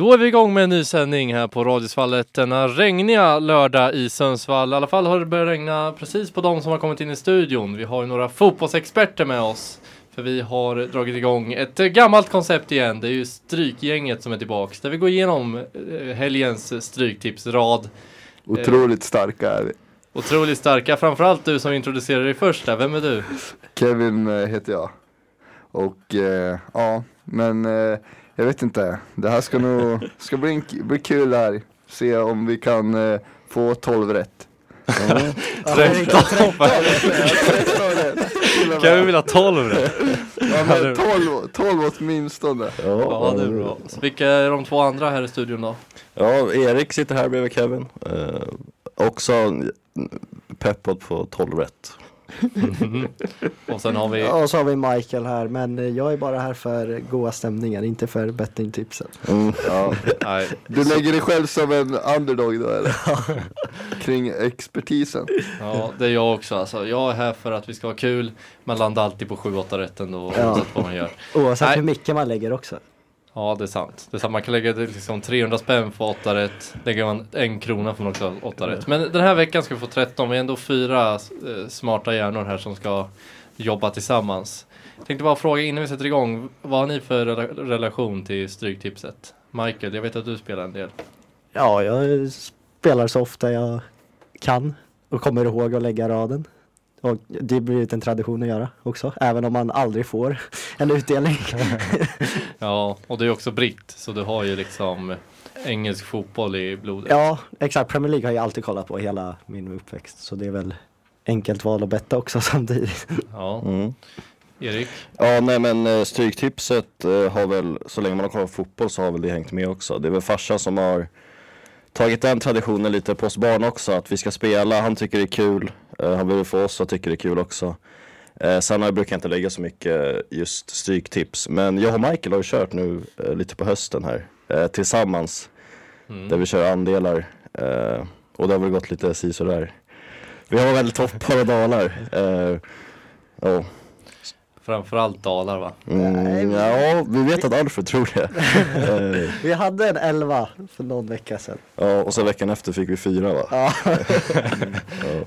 Då är vi igång med en ny sändning här på Radiosvallet denna regniga lördag i Sundsvall. I alla fall har det börjat regna precis på de som har kommit in i studion. Vi har ju några fotbollsexperter med oss. För vi har dragit igång ett gammalt koncept igen. Det är ju Strykgänget som är tillbaks. Där vi går igenom eh, helgens stryktipsrad. Otroligt starka är vi. Otroligt starka. Framförallt du som introducerade dig först där. Vem är du? Kevin eh, heter jag. Och eh, ja, men eh, jag vet inte. Det här ska nog ska bli, en, bli kul här. Se om vi kan eh, få 12 rätt. Mm. 13. Kan vi vilja ha 12 rätt? Ja men 12, 12 åtminstone. Ja, ja, det är bra. Så vilka är de två andra här i studion då? Ja, Erik sitter här bredvid Kevin. Eh, också peppad på 12 rätt. Mm. Och sen har vi Ja, och så har vi Michael här, men jag är bara här för goa stämningar, inte för bettingtipsen. Mm, ja. Nej. Du lägger dig själv som en underdog då eller? Kring expertisen. Ja, det är jag också alltså. Jag är här för att vi ska ha kul. Man landar alltid på 7-8 rätt ändå Ja. oavsett vad man gör. Oavsett Nej. hur mycket man lägger också. Ja, det är sant. Det är sant. Man kan lägga liksom 300 spänn för 8 rätt. Lägger man en krona får man också 8 rätt. Men den här veckan ska vi få 13. Vi är ändå fyra eh, smarta hjärnor här som ska jobba tillsammans. Jag tänkte bara fråga innan vi sätter igång. Vad har ni för relation till Stryktipset? Michael, jag vet att du spelar en del. Ja, jag spelar så ofta jag kan och kommer ihåg att lägga raden. Och det har blivit en tradition att göra också, även om man aldrig får en utdelning. Ja, och du är också britt. Så du har ju liksom engelsk fotboll i blodet. Ja, exakt. Premier League har jag alltid kollat på hela min uppväxt, så det är väl enkelt val att betta också samtidigt. Ja, Mm. Erik. Ja, nej men eh, Stryktipset eh, har väl, så länge man har kollat på fotboll så har väl det hängt med också. Det är väl farsan som har tagit den traditionen lite på oss barn också, att vi ska spela, han tycker det är kul. Eh, han vill få oss att tycka det är kul också. Eh, sen brukar jag inte lägga så mycket just stryktips, men jag och Michael har ju kört nu eh, lite på hösten här eh, tillsammans. Mm. Där vi kör andelar. Eh, och det har väl gått lite si där. Vi har väl toppar och dalar. Eh, ja. Framförallt dalar va? Mm, ja, vi vet att Alfred tror det. Vi hade en 11 för någon vecka sedan. ja, och så veckan efter fick vi fyra va? Ja,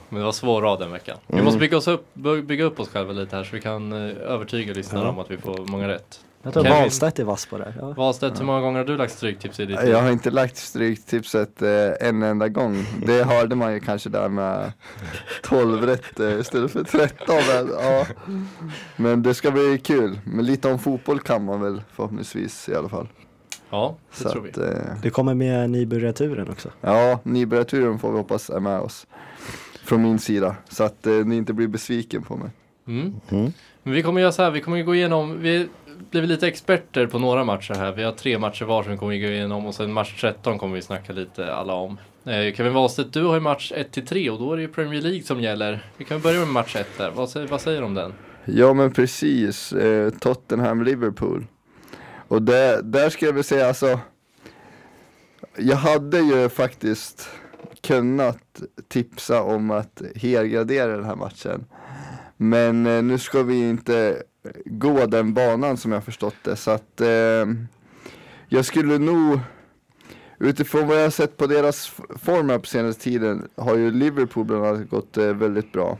Men det var svår rad den veckan. Vi Mm. måste bygga, oss upp, by- bygga upp oss själva lite här så vi kan eh, övertyga lyssnarna Ja. om att vi får många rätt. Jag tror Kevin. Wahlstedt är vass på det. Ja. Wahlstedt, hur många gånger har du lagt stryktips i ditt liv? Jag har inte lagt stryktipset eh, en enda gång. Det hörde man ju kanske där med 12 rätt eh, istället för 13. Men, ja. men det ska bli kul. Men lite om fotboll kan man väl förhoppningsvis i alla fall. Ja, det Så tror vi. att, eh, Det kommer med nybörjarturen också. ja, nybörjarturen får vi hoppas är med oss. Från min sida. Så att eh, ni inte blir besviken på mig. Mm. Mm. Men vi kommer göra så här, vi kommer gå igenom, vi Blivit lite experter på några matcher här. Vi har tre matcher var som vi kommer gå igenom och sen match 13 kommer vi snacka lite alla om. Eh, Kevin Wahlstedt, du har ju match 1-3 och då är det ju Premier League som gäller. Vi kan börja med match 1 där. Vad säger, vad säger du om den? Ja men precis, eh, Tottenham-Liverpool. Och det, där ska jag väl säga alltså, jag hade ju faktiskt kunnat tipsa om att helgradera den här matchen. Men eh, nu ska vi inte gå den banan som jag förstått det, så att eh, jag skulle nog Utifrån vad jag har sett på deras form här på senaste tiden har ju Liverpool bland annat gått eh, väldigt bra.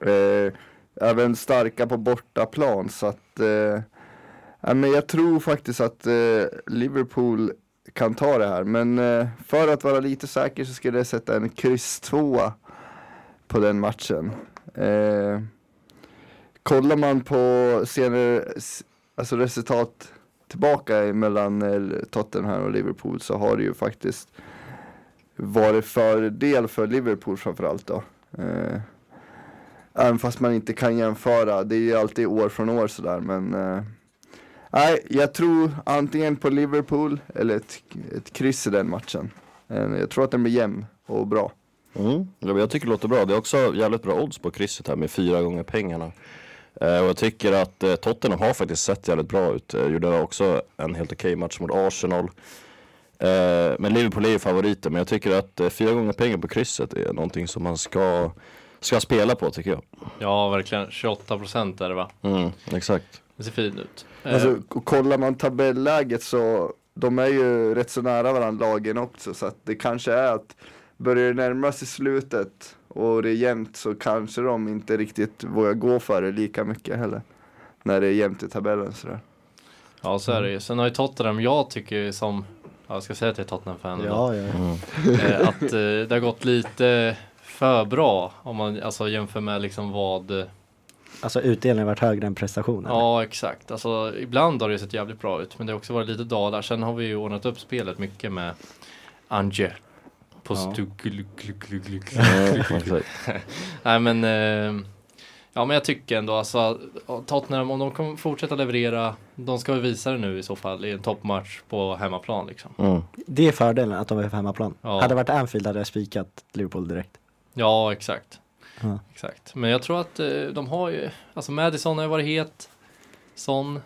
Eh, även starka på bortaplan så att eh, men jag tror faktiskt att eh, Liverpool kan ta det här men eh, för att vara lite säker så skulle jag sätta en kryss 2 på den matchen. Eh, Kollar man på senare alltså resultat tillbaka mellan eh, Tottenham och Liverpool så har det ju faktiskt varit fördel för Liverpool framförallt då. Eh, Även fast man inte kan jämföra, det är ju alltid år från år sådär men eh, Nej, jag tror antingen på Liverpool eller ett, ett kryss i den matchen. Eh, jag tror att den blir jämn och bra. Mm. Ja, jag tycker det låter bra. Det är också jävligt bra odds på krysset här med fyra gånger pengarna. Eh, och jag tycker att eh, Tottenham har faktiskt sett jävligt bra ut. Eh, gjorde också en helt okej match mot Arsenal. Men Liverpool är ju favoriter, men jag tycker att fyra gånger pengar på krysset är någonting som man ska, ska spela på tycker jag. Ja, verkligen. 28% är det va? Mm, exakt. Det ser fint ut. Alltså, kollar man tabelläget så de är ju rätt så nära varandra lagen också så att det kanske är att börjar det närma sig slutet och det är jämnt så kanske de inte riktigt vågar gå för det lika mycket heller. När det är jämnt i tabellen sådär. Ja så är det ju. Sen har ju Tottenham, jag tycker som, ja, jag ska säga att jag är Tottenham-fan. Ja, ja. Mm. eh, att eh, det har gått lite för bra om man alltså jämför med liksom vad Alltså utdelningen har varit högre än prestationen. Ja exakt, alltså ibland har det sett jävligt bra ut men det har också varit lite dalar. Sen har vi ju ordnat upp spelet mycket med Anje. Exakt. Nej men eh, Ja men jag tycker ändå alltså Tottenham om de kommer fortsätta leverera De ska väl visa det nu i så fall i en toppmatch på hemmaplan liksom. Mm. Det är fördelen att de är på hemmaplan. Ja. Hade det varit Anfield hade jag spikat Liverpool direkt. Ja exakt. Ja. Exakt. Men jag tror att eh, de har ju Alltså Madison har ju varit het. Son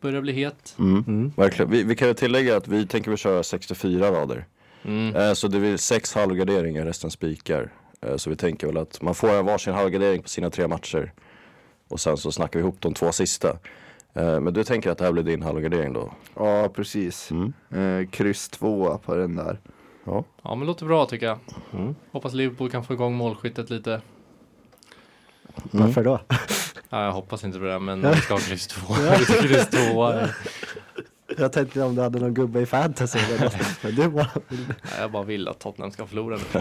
börjar bli het. Mm. Mm. Verkligen. Vi, vi kan ju tillägga att vi tänker väl köra 64 rader. Mm. Eh, så det blir sex halvgarderingar, resten spikar. Eh, så vi tänker väl att man får en varsin halvgardering på sina tre matcher. Och sen så snackar vi ihop de två sista. Eh, men du tänker att det här blir din halvgardering då? Ja precis. Mm. Eh, kryss tvåa på den där. Ja. Ja men låter bra tycker jag. Mm. Hoppas Liverpool kan få igång målskyttet lite. Mm. Varför då? Ja, jag hoppas inte på det men vi ska ha kryss två. kryss två. Jag tänkte om du hade någon gubbe i fantasy. eller något. Men du bara... jag bara vill att Tottenham ska förlora nu.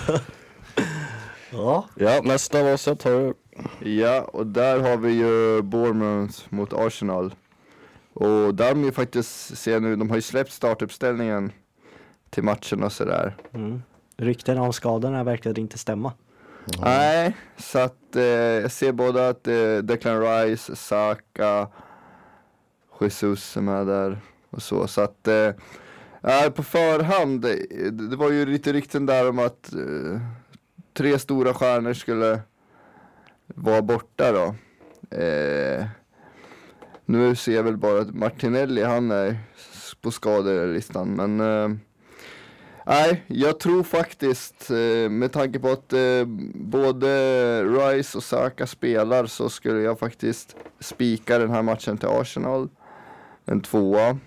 Ja. ja, nästa varsitt har du. Ja, och där har vi ju Bournemouth mot Arsenal. Och där har ju faktiskt, jag nu, de har ju släppt startuppställningen till matchen och sådär. Mm. Ryktena om skadorna verkar inte stämma. Nej, så att eh, jag ser både att eh, Declan Rice, Saka, Jesus är med där och så. Så att eh, eh på förhand, det, det var ju lite rykten där om att eh, tre stora stjärnor skulle vara borta då. Eh, nu ser jag väl bara att Martinelli, han är på skadelistan, men eh, Nej, jag tror faktiskt eh, med tanke på att eh, både Rice och Saka spelar så skulle jag faktiskt spika den här matchen till Arsenal. En tvåa.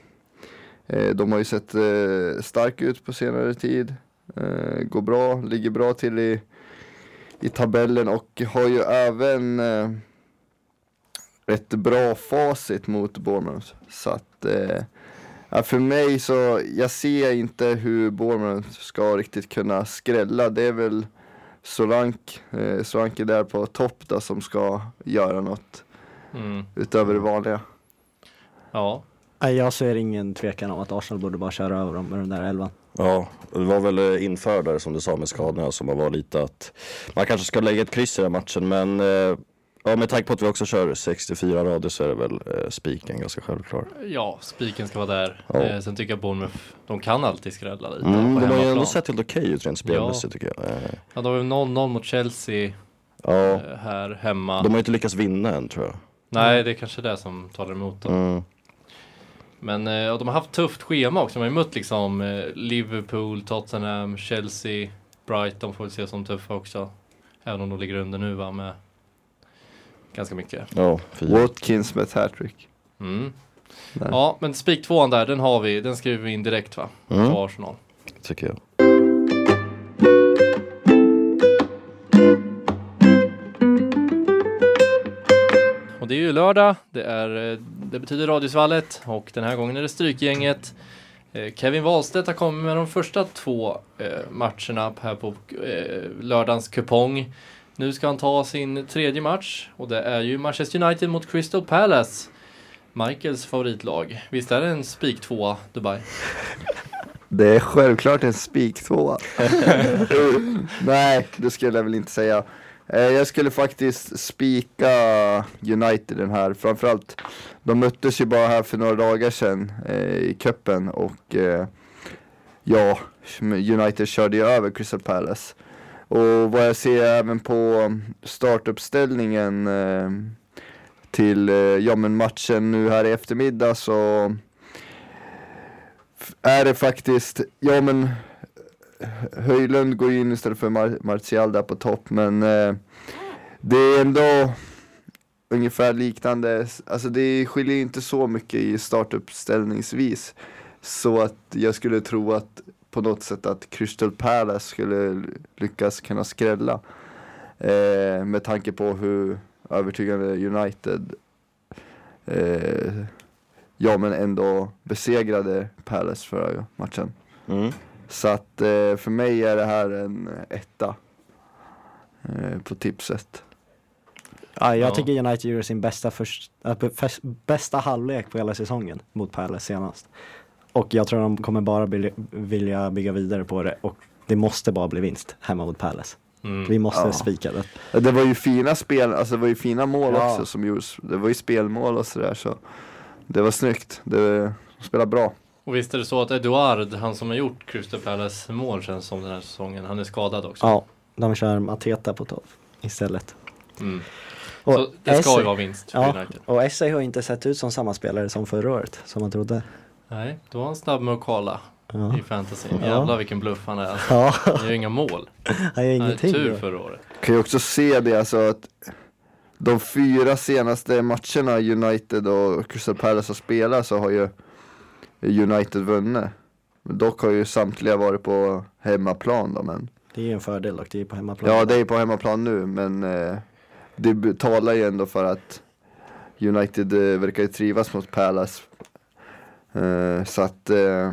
Eh, de har ju sett eh, stark ut på senare tid. Eh, går bra, ligger bra till i, i tabellen och har ju även ett bra facit mot Bournemouth. Så att Ja, för mig så, jag ser inte hur Bournemouth ska riktigt kunna skrälla. Det är väl Solank, eh, Solanke där på topp då som ska göra något Mm. utöver det vanliga. Ja, Jag ser ingen tvekan om att Arsenal borde bara köra över dem med den där elvan. Ja, det var väl eh, inför där som du sa med skadorna som var lite att man kanske ska lägga ett kryss i den matchen men eh, ja, med tanke på att vi också kör 64 rader så är det väl eh, spiken ganska självklar. ja spiken ska vara där. Ja. Eh, sen tycker jag Bournemouth, de kan alltid skrälla lite Mm, de har ju ändå sett helt okej ut rent spelmässigt tycker jag. Eh, Ja, de har ju 0-0 mot Chelsea ja, här hemma. de har ju inte lyckats vinna än tror jag. Nej, det är kanske det som talar emot dem. Mm. Men eh, de har haft tufft schema också. De har ju mött liksom eh, Liverpool, Tottenham, Chelsea, Brighton får vi se som tuffa också. Även om de ligger under nu va, med ganska mycket. Ja, fyra. Watkins med ett hattrick. Mm. Ja, men spik tvåan där, den har vi. Den skriver vi in direkt va? Mm. På Arsenal. tycker jag. Och det är ju lördag, det, är, eh, det betyder Radiosvallet och den här gången är det Strykgänget. Eh, Kevin Wahlstedt har kommit med de första två eh, matcherna här på lördagens kupong. Nu ska han ta sin tredje match och det är ju Manchester United mot Crystal Palace. Michaels favoritlag. Visst är det en spik tvåa, Dubai? Det är självklart en spiktvåa. Nej, det skulle jag väl inte säga. Eh, jag skulle faktiskt spika United den här. Framförallt, de möttes ju bara här för några dagar sedan eh, i cupen och eh, ja, United körde ju över Crystal Palace. Och vad jag ser även på startuppställningen eh, till eh, ja, men matchen nu här i eftermiddag så är det faktiskt, ja men Höjlund går ju in istället för Mar- Martial där på topp men eh, det är ändå ungefär liknande, alltså det skiljer inte så mycket i startuppställningsvis. så att jag skulle tro att på något sätt att Crystal Palace skulle lyckas kunna skrälla. Eh, med tanke på hur övertygande United eh, ja men ändå besegrade Palace förra matchen. Mm. Så att eh, för mig är det här en etta eh, på tipset. Ja, jag Ja. tycker United gjorde sin bästa, först, äh, bästa halvlek på hela säsongen mot Palace senast. Och jag tror de kommer bara vilja, vilja bygga vidare på det och det måste bara bli vinst hemma mot Palace. Mm. Vi måste Ja. spika det. Det var ju fina spel, alltså det var ju fina mål Ja. också som gjordes. Det var ju spelmål och sådär så det var snyggt. Det de spelade bra. Och visst är det så att Eduard, han som har gjort Crystal Palace mål känns som den här säsongen, han är skadad också. Ja, de kör Mateta på topp istället. Mm. Och Så det ska ju vara vinst för Ja, United. och Essay har inte sett ut som samma spelare som förra året, som man trodde. Nej, då var han snabb med att kolla Ja, i fantasy. Ja. Jävlar vilken bluff han är. ja Han gör inga mål. han gör Han ingenting. tur då. förra året. Kan ju också se det alltså att de fyra senaste matcherna United och Crystal Palace har spelat så har ju United vunnit. Men dock har ju samtliga varit på hemmaplan då men Det är ju en fördel och det är på hemmaplan. Ja det är på hemmaplan nu men eh, det talar ju ändå för att United eh, verkar ju trivas mot Palace. Eh, så att eh,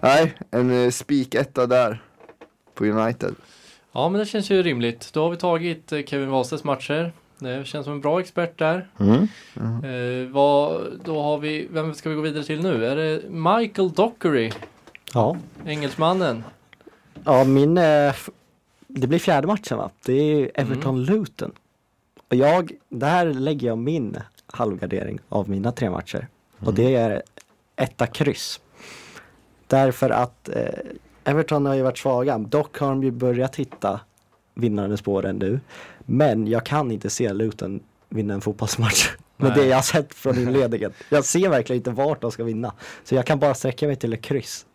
Nej, en eh, spiketta där på United. Ja, men det känns ju rimligt. Då har vi tagit eh, Kevin Wahlstedts matcher. Det känns som en bra expert där. Mm. Eh, vad, då har vi, vem ska vi gå vidare till nu? Är det Michael Dockery, Ja, engelsmannen? ja min... Eh, det blir fjärde matchen va? Det är Everton-Luton. Och jag, där lägger jag min halvgardering av mina tre matcher. Och det är etta kryss. Därför att eh, Everton har ju varit svaga. Dock har de ju börjat hitta vinnande spåren nu. Men jag kan inte se Luton vinna en fotbollsmatch. Med det jag har sett från inledningen. Jag ser verkligen inte vart de ska vinna. Så jag kan bara sträcka mig till ett kryss.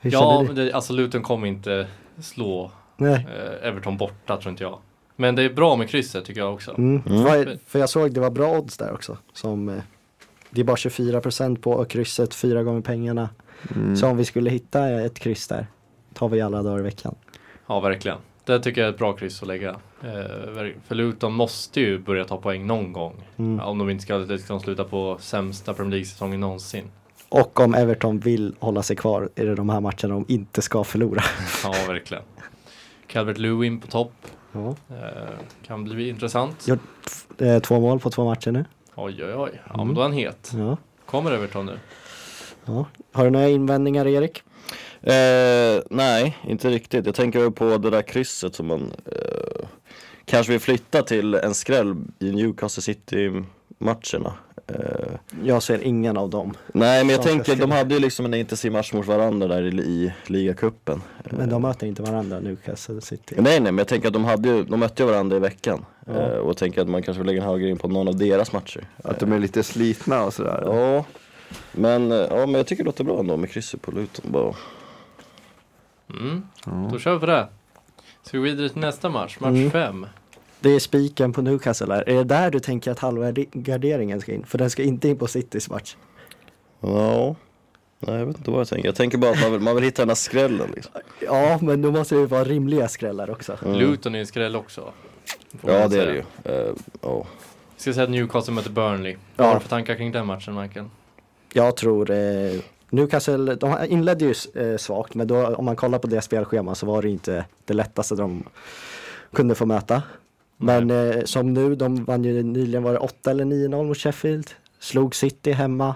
Hur Ja, men det, alltså Luton kommer inte slå Nej. eh, Everton borta tror inte jag. Men det är bra med krysset tycker jag också. Mm. Mm. För, för jag såg det var bra odds där också. Som, eh, det är bara 24% på krysset, fyra gånger pengarna. Mm. Så om vi skulle hitta ett kryss där, tar vi alla dagar i veckan. Ja, verkligen. Det tycker jag är ett bra kryss att lägga. Eh, för Luton måste ju börja ta poäng någon gång. Mm. Om de inte ska liksom sluta på sämsta Premier League-säsongen någonsin. Och om Everton vill hålla sig kvar är det de här matcherna de inte ska förlora. Ja, verkligen. Calvert Lewin på topp. Ja. Eh, kan bli intressant. Ja. Eh, Två mål på två matcher nu. Oj, oj, oj. Ja, Mm. men då är han het. Ja. Kommer Everton nu? Ja. Har du några invändningar Erik? Eh, nej, inte riktigt. Jag tänker på det där krysset som man eh, kanske vill flytta till en skräll i Newcastle City-matcherna. Eh, Jag ser ingen av dem. nej, men jag tänker, de hade ju liksom en intensiv match mot varandra där i, i ligacupen. Men de möter inte varandra, Newcastle City. Nej, nej, men jag tänker att de, hade ju, de mötte ju varandra i veckan. Ja. Eh, och tänker att man kanske vill lägga en högre in på någon av deras matcher. Att de är lite slitna och sådär. Ja, men, eh, ja, men jag tycker det låter bra ändå med krysset på Luton. Bara. Mm. Ja. Då kör vi på det. Ska vi gå vidare till nästa match? Match Mm. 5. Det är spiken på Newcastle här. Är det där du tänker att halva garderingen ska in? För den ska inte in på Citys match. Ja, nej, jag vet inte vad jag tänker. Jag tänker bara att man vill, man vill hitta den här skrällen liksom. Ja, men då måste det ju vara rimliga skrällar också. Mm. Luton är en skräll också. Ja, det är det ju. Ja. Vi ska säga att Newcastle möter Burnley. Vad Ja. har du för tankar kring den matchen, Michael? Jag tror eh, Newcastle, de inledde ju eh, svagt men då, om man kollar på det spelschema så var det inte det lättaste de kunde få möta. Men eh, som nu, de vann ju nyligen var det 8 eller 9-0 mot Sheffield. Slog City hemma.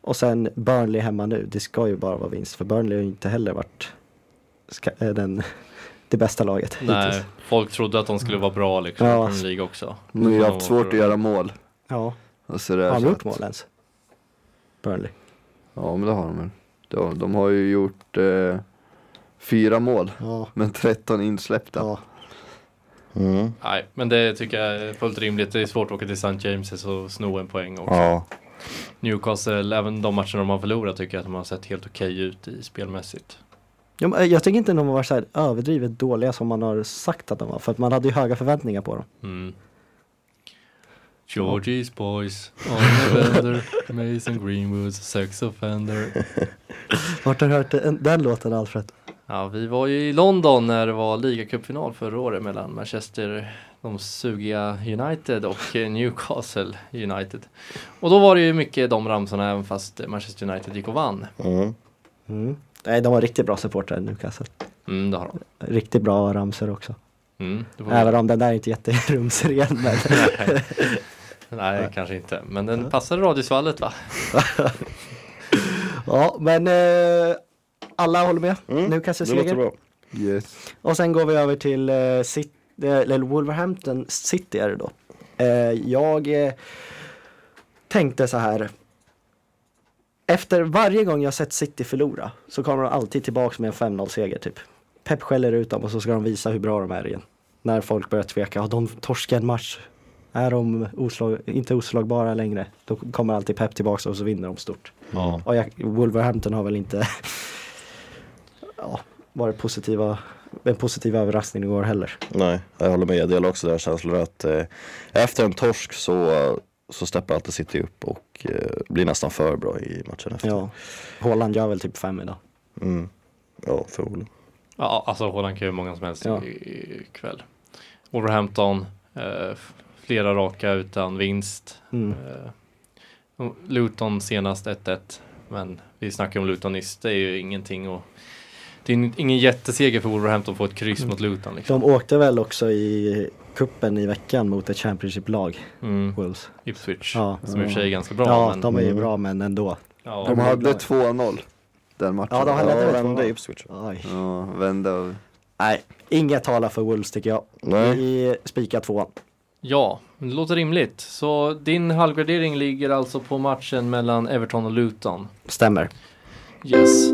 Och sen Burnley hemma nu. Det ska ju bara vara vinst för Burnley har ju inte heller varit ska, eh, den, det bästa laget Nej, hittills. folk trodde att de skulle vara bra liksom i Ja. Premier League också. De har ju haft svårt att göra mål. Ja, har de gjort mål ens? Burnley. Ja men det har de väl. De, de har ju gjort eh, fyra mål, Ja, men 13 insläppta. ja. Mm. Nej, men det tycker jag är fullt rimligt. Det är svårt att åka till St. James och sno en poäng också. ja. Newcastle, även de matcherna de har förlorat tycker jag att de har sett helt okej ut i spelmässigt. Ja, men Jag tycker inte de har varit så här överdrivet dåliga som man har sagt att de var. För att man hade ju höga förväntningar på dem. Mm. Georgie's boys, Arne Bender, Mason Greenwoods, sex offender. Vart har du hört den, den låten Alfred? Ja, vi var ju i London när det var ligacupfinal förra året mellan Manchester, de sugiga United och Newcastle United. Och då var det ju mycket de ramsorna även fast Manchester United gick och vann. Mm. Mm. Nej, de var riktigt bra supportrar Newcastle. Mm, det har de. Riktigt bra ramsor också. Mm, Även om den där är inte jätterumsren men Nej. Nej, kanske inte. Men den passade radiosvallet va? Ja, men eh, alla håller med. Mm. Newcastle Det låter seger. Yes. Och sen går vi över till eh, City, eller Wolverhampton City är det då. Eh, jag eh, tänkte så här. Efter varje gång jag sett City förlora så kommer de alltid tillbaks med en 5-0 seger typ. Pep skäller ut dem och så ska de visa hur bra de är igen. När folk börjar tveka, har de torskat en match? Är de oslag, inte oslagbara längre? Då kommer alltid Pep tillbaks och så vinner de stort. Ja. Och jag, Wolverhampton har väl inte ja, varit positiva, en positiv överraskning igår heller. Nej, jag håller med. Jag delar också den känslan att eh, efter en torsk så, så steppar alltid City upp och eh, blir nästan för bra i matchen efter. Ja. Haaland gör väl typ fem idag. Mm. Ja, förmodligen. Ja, alltså Holland kan ju många som helst Ja. i- ikväll. Wolverhampton, eh, flera raka utan vinst. Mm. Och Luton senast 1-1. Men vi snackar om Luton nyss, det är ju ingenting och det är ing- ingen jätteseger för Wolverhampton att få ett kryss Mm. mot Luton. Liksom. De åkte väl också i kuppen i veckan mot ett Championship-lag, Mm. Wolves. Ipswich, Ja. som i och för sig är ganska bra. ja, men, de är ju Mm. bra men ändå. ja, De hade bra. 2-0 den matchen. Ja, de hade- Ja, vände 2-0. Ipswich. Oj. Ja, vände och... Nej, inget talar för Wolves tycker jag. Nej. Vi spikar tvåan. Ja, det låter rimligt. Så din halvgradering ligger alltså på matchen mellan Everton och Luton. Stämmer. Yes.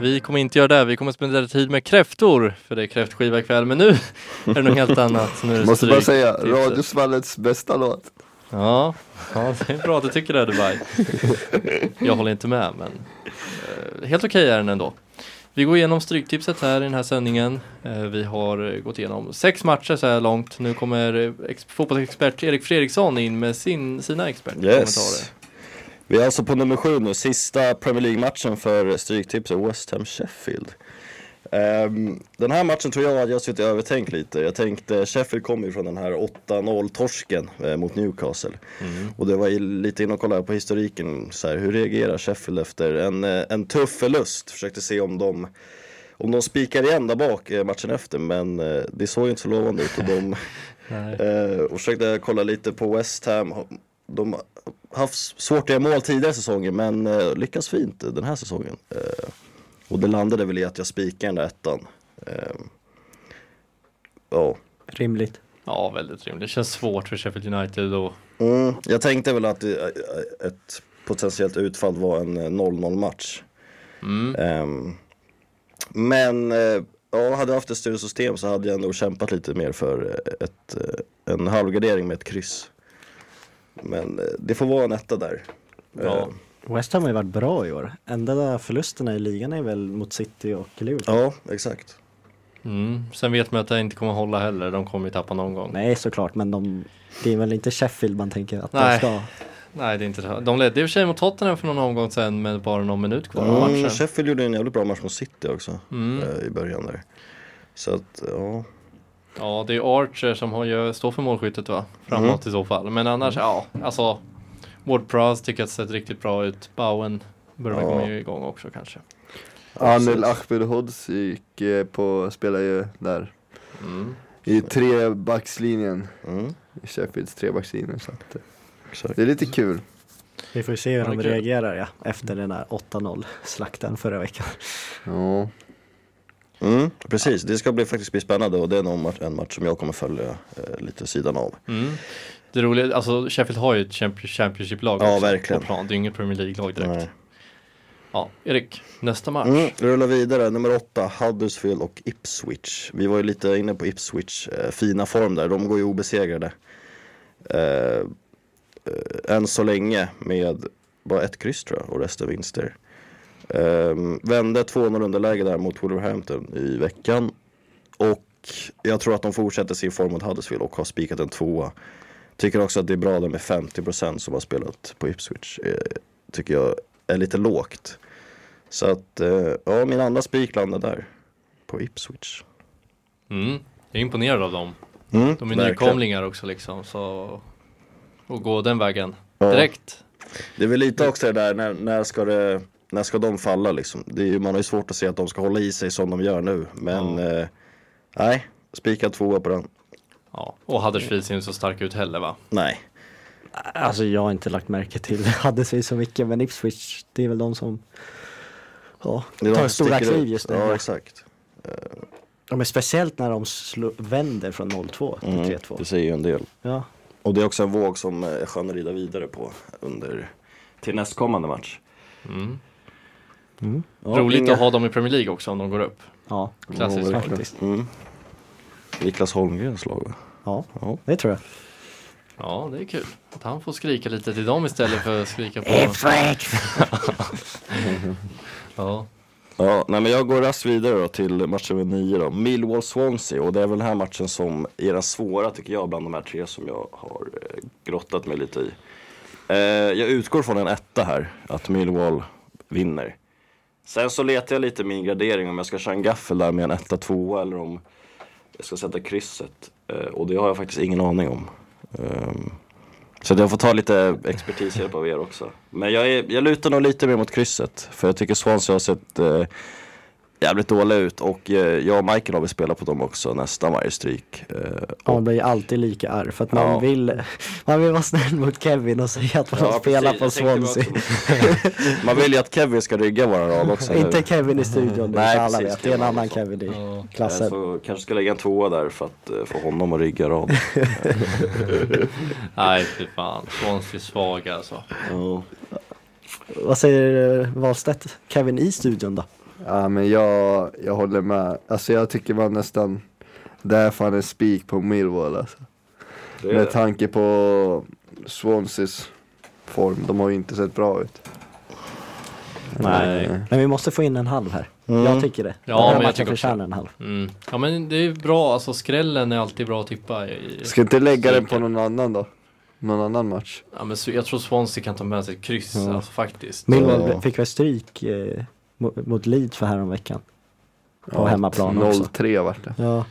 Vi kommer inte göra det, vi kommer spendera tid med kräftor, för det är kräftskiva ikväll. Men nu är det något helt annat. Nu Måste bara säga. Radiosvallets bästa låt. Ja, ja, det är bra att du tycker det Dubai. Jag håller inte med, men eh, helt okej är den ändå. Vi går igenom stryktipset här i den här sändningen. Eh, vi har gått igenom sex matcher så här långt. Nu kommer ex- fotbollsexpert Erik Fredriksson in med sin, sina expertkommentarer. Yes. Vi är alltså på nummer sju nu, sista Premier League-matchen för Stryktipset West Ham Sheffield. Ehm, den här matchen tror jag att jag suttit och övertänkt lite. Jag tänkte, Sheffield kommer ju från den här 8-0 torsken eh, mot Newcastle. Och det var ju lite in och kollade på historiken, så här, hur reagerar Sheffield efter en, eh, en tuff förlust? Försökte se om de om de spikar igen där bak eh, matchen efter men eh, det såg ju inte så lovande ut och de. Eh, och försökte kolla lite på West Ham. De har haft svårt att göra mål tidigare säsonger men eh, lyckas fint den här säsongen. Eh, och det landade väl i att jag spikade den där ettan. Eh, ja. Rimligt. Ja, väldigt rimligt. Det känns svårt för Sheffield United och Mm, jag tänkte väl att det, eh, ett potentiellt utfall var en eh, 0-0 match. mm, Ehm, men eh, ja, hade jag haft ett större system så hade jag nog kämpat lite mer för eh, ett, eh, en halvgardering med ett kryss. Men eh, det får vara en etta där. Ja. West Ham har ju varit bra i år. Enda förlusterna i ligan är väl mot City och Liverpool. ja, exakt. mm. Sen vet man att det inte kommer hålla heller. De kommer ju tappa någon gång. Nej såklart men de, det är väl inte Sheffield man tänker att Nej. de ska. Nej, det är inte så. De ledde i och för sig mot Tottenham för någon omgång sen med bara någon minut kvar av Mm, matchen. Sheffield gjorde en jävligt bra match mot City också Mm. eh, i början där. Så att, ja. Ja, det är Archer som har, ju- står för målskyttet va? Framåt i så fall. Men annars, ja, alltså Ward Prowse tycker att det sett riktigt bra ut. Bowen börjar Ja. komma igång också kanske. Anel Ahmedhodzic gick eh, på, spelar ju där. Mm. I trebackslinjen. Mm, I Sheffields trebackslinje. Så att, eh, exakt. det är lite kul. Vi får ju se hur de reagerar ja, efter den där 8-0 slakten förra veckan. Ja. Mm, precis, det ska bli, faktiskt bli spännande och det är nog en match som jag kommer följa eh, lite sidan av. Mm. Det roliga, alltså Sheffield har ju ett champion- Championship-lag Ja, verkligen. på plan. Det är inget Premier League-lag direkt. Nej. Ja, Erik, nästa match. Mm, vi rullar vidare, nummer åtta, Huddersfield och Ipswich. Vi var ju lite inne på Ipswich, eh, fina form där, de går ju obesegrade. Eh, eh, än så länge med bara ett kryss tror jag och resten vinster. Eh, vände 2-0 underläge där mot Wolverhampton i veckan och jag tror att de fortsätter sin form mot Huddersfield och har spikat en tvåa. Tycker också att det är bra där med 50% som har spelat på Ipswich. Eh, tycker jag är lite lågt. Så att, eh, ja min andra spik landar där. På Ipswich. Mm. Jag är imponerad av dem. Mm, De är verkligen. nykomlingar också liksom. Så... Och gå den vägen Ja. direkt. Det är väl lite också det där, när, när, ska, det, när ska de falla liksom? Det är, ju- man har ju svårt att se att de ska hålla i sig som de gör nu. Men eh, nej, spikad tvåa på den. Ja. Och Huddersfield ser inte så stark ut heller va? Nej. Alltså jag har inte lagt märke till Huddersfield så mycket men Ipswich det är väl de som ja, Det tar stora kliv just nu. Ja, exakt. Ja, men speciellt när de slå, vänder från 0-2 till Mm, 3-2. det säger ju en del. Ja. Och det är också en våg som är skön att rida vidare på under till nästkommande match. Mm. Mm. Ja, Roligt inga- att ha dem i Premier League också om de går upp. ja, Klassiskt. Ja, faktiskt. Mm. Niklas Holmgrens lag va? Ja, Ja. det tror jag. Ja, det är kul. Att han får skrika lite till dem istället för att skrika på... Ja. Ja, nej men jag går raskt vidare då till match nummer 9 då. Millwall-Swansea och det är väl den här matchen som är den svåra tycker jag bland de här tre som jag har eh, grottat mig lite i. Eh, jag utgår från en etta här, att Millwall vinner. Sen så letar jag lite min gradering om jag ska köra en gaffel där med en etta, tvåa eller om jag ska sätta krysset. Eh, och det har jag faktiskt ingen aning om. Ehm, så att jag får ta lite expertishjälp av er också. Men jag, är, jag lutar nog lite mer mot krysset. För jag tycker Swansea har sett eh, jävligt dåliga ut. Och eh, jag och Michael har väl spelat på dem också nästan varje stryk. Eh, Ja, man blir ju alltid lika arg för att man, Ja. vill, man vill vara snäll mot Kevin och säga att man Ja, spelar precis. på Swansea. Man vill ju att Kevin ska rygga våran rad också. Inte Kevin i studion, det Nej, alla precis, vet. Det är en annan också. Kevin i Ja. Klassen. Så kanske ska lägga en tvåa där för att eh, få honom att rygga rad. Nej, fy fan. Swansea svaga alltså. Ja. Vad säger Wahlstedt? Kevin i studion då? Ja men jag, jag håller med. Alltså jag tycker man nästan, det är fan en spik på Millwall alltså. Med det. tanke på Swanseas form, de har ju inte sett bra ut. Nej. Eh, Men vi måste få in en halv här. Mm. Jag tycker det. Ja, Den här men jag matchen förtjänar en halv. Mm. Ja men det är bra, alltså skrällen är alltid bra att tippa i. Ska inte lägga den på någon annan då? Någon annan match? Ja men jag tror Swansea kan ta med sig ett kryss, Ja. alltså faktiskt. Millwall Ja. fick väl stryk eh, mot, Leeds för häromveckan. På hemmaplan också. 0-3 vart det. Ja,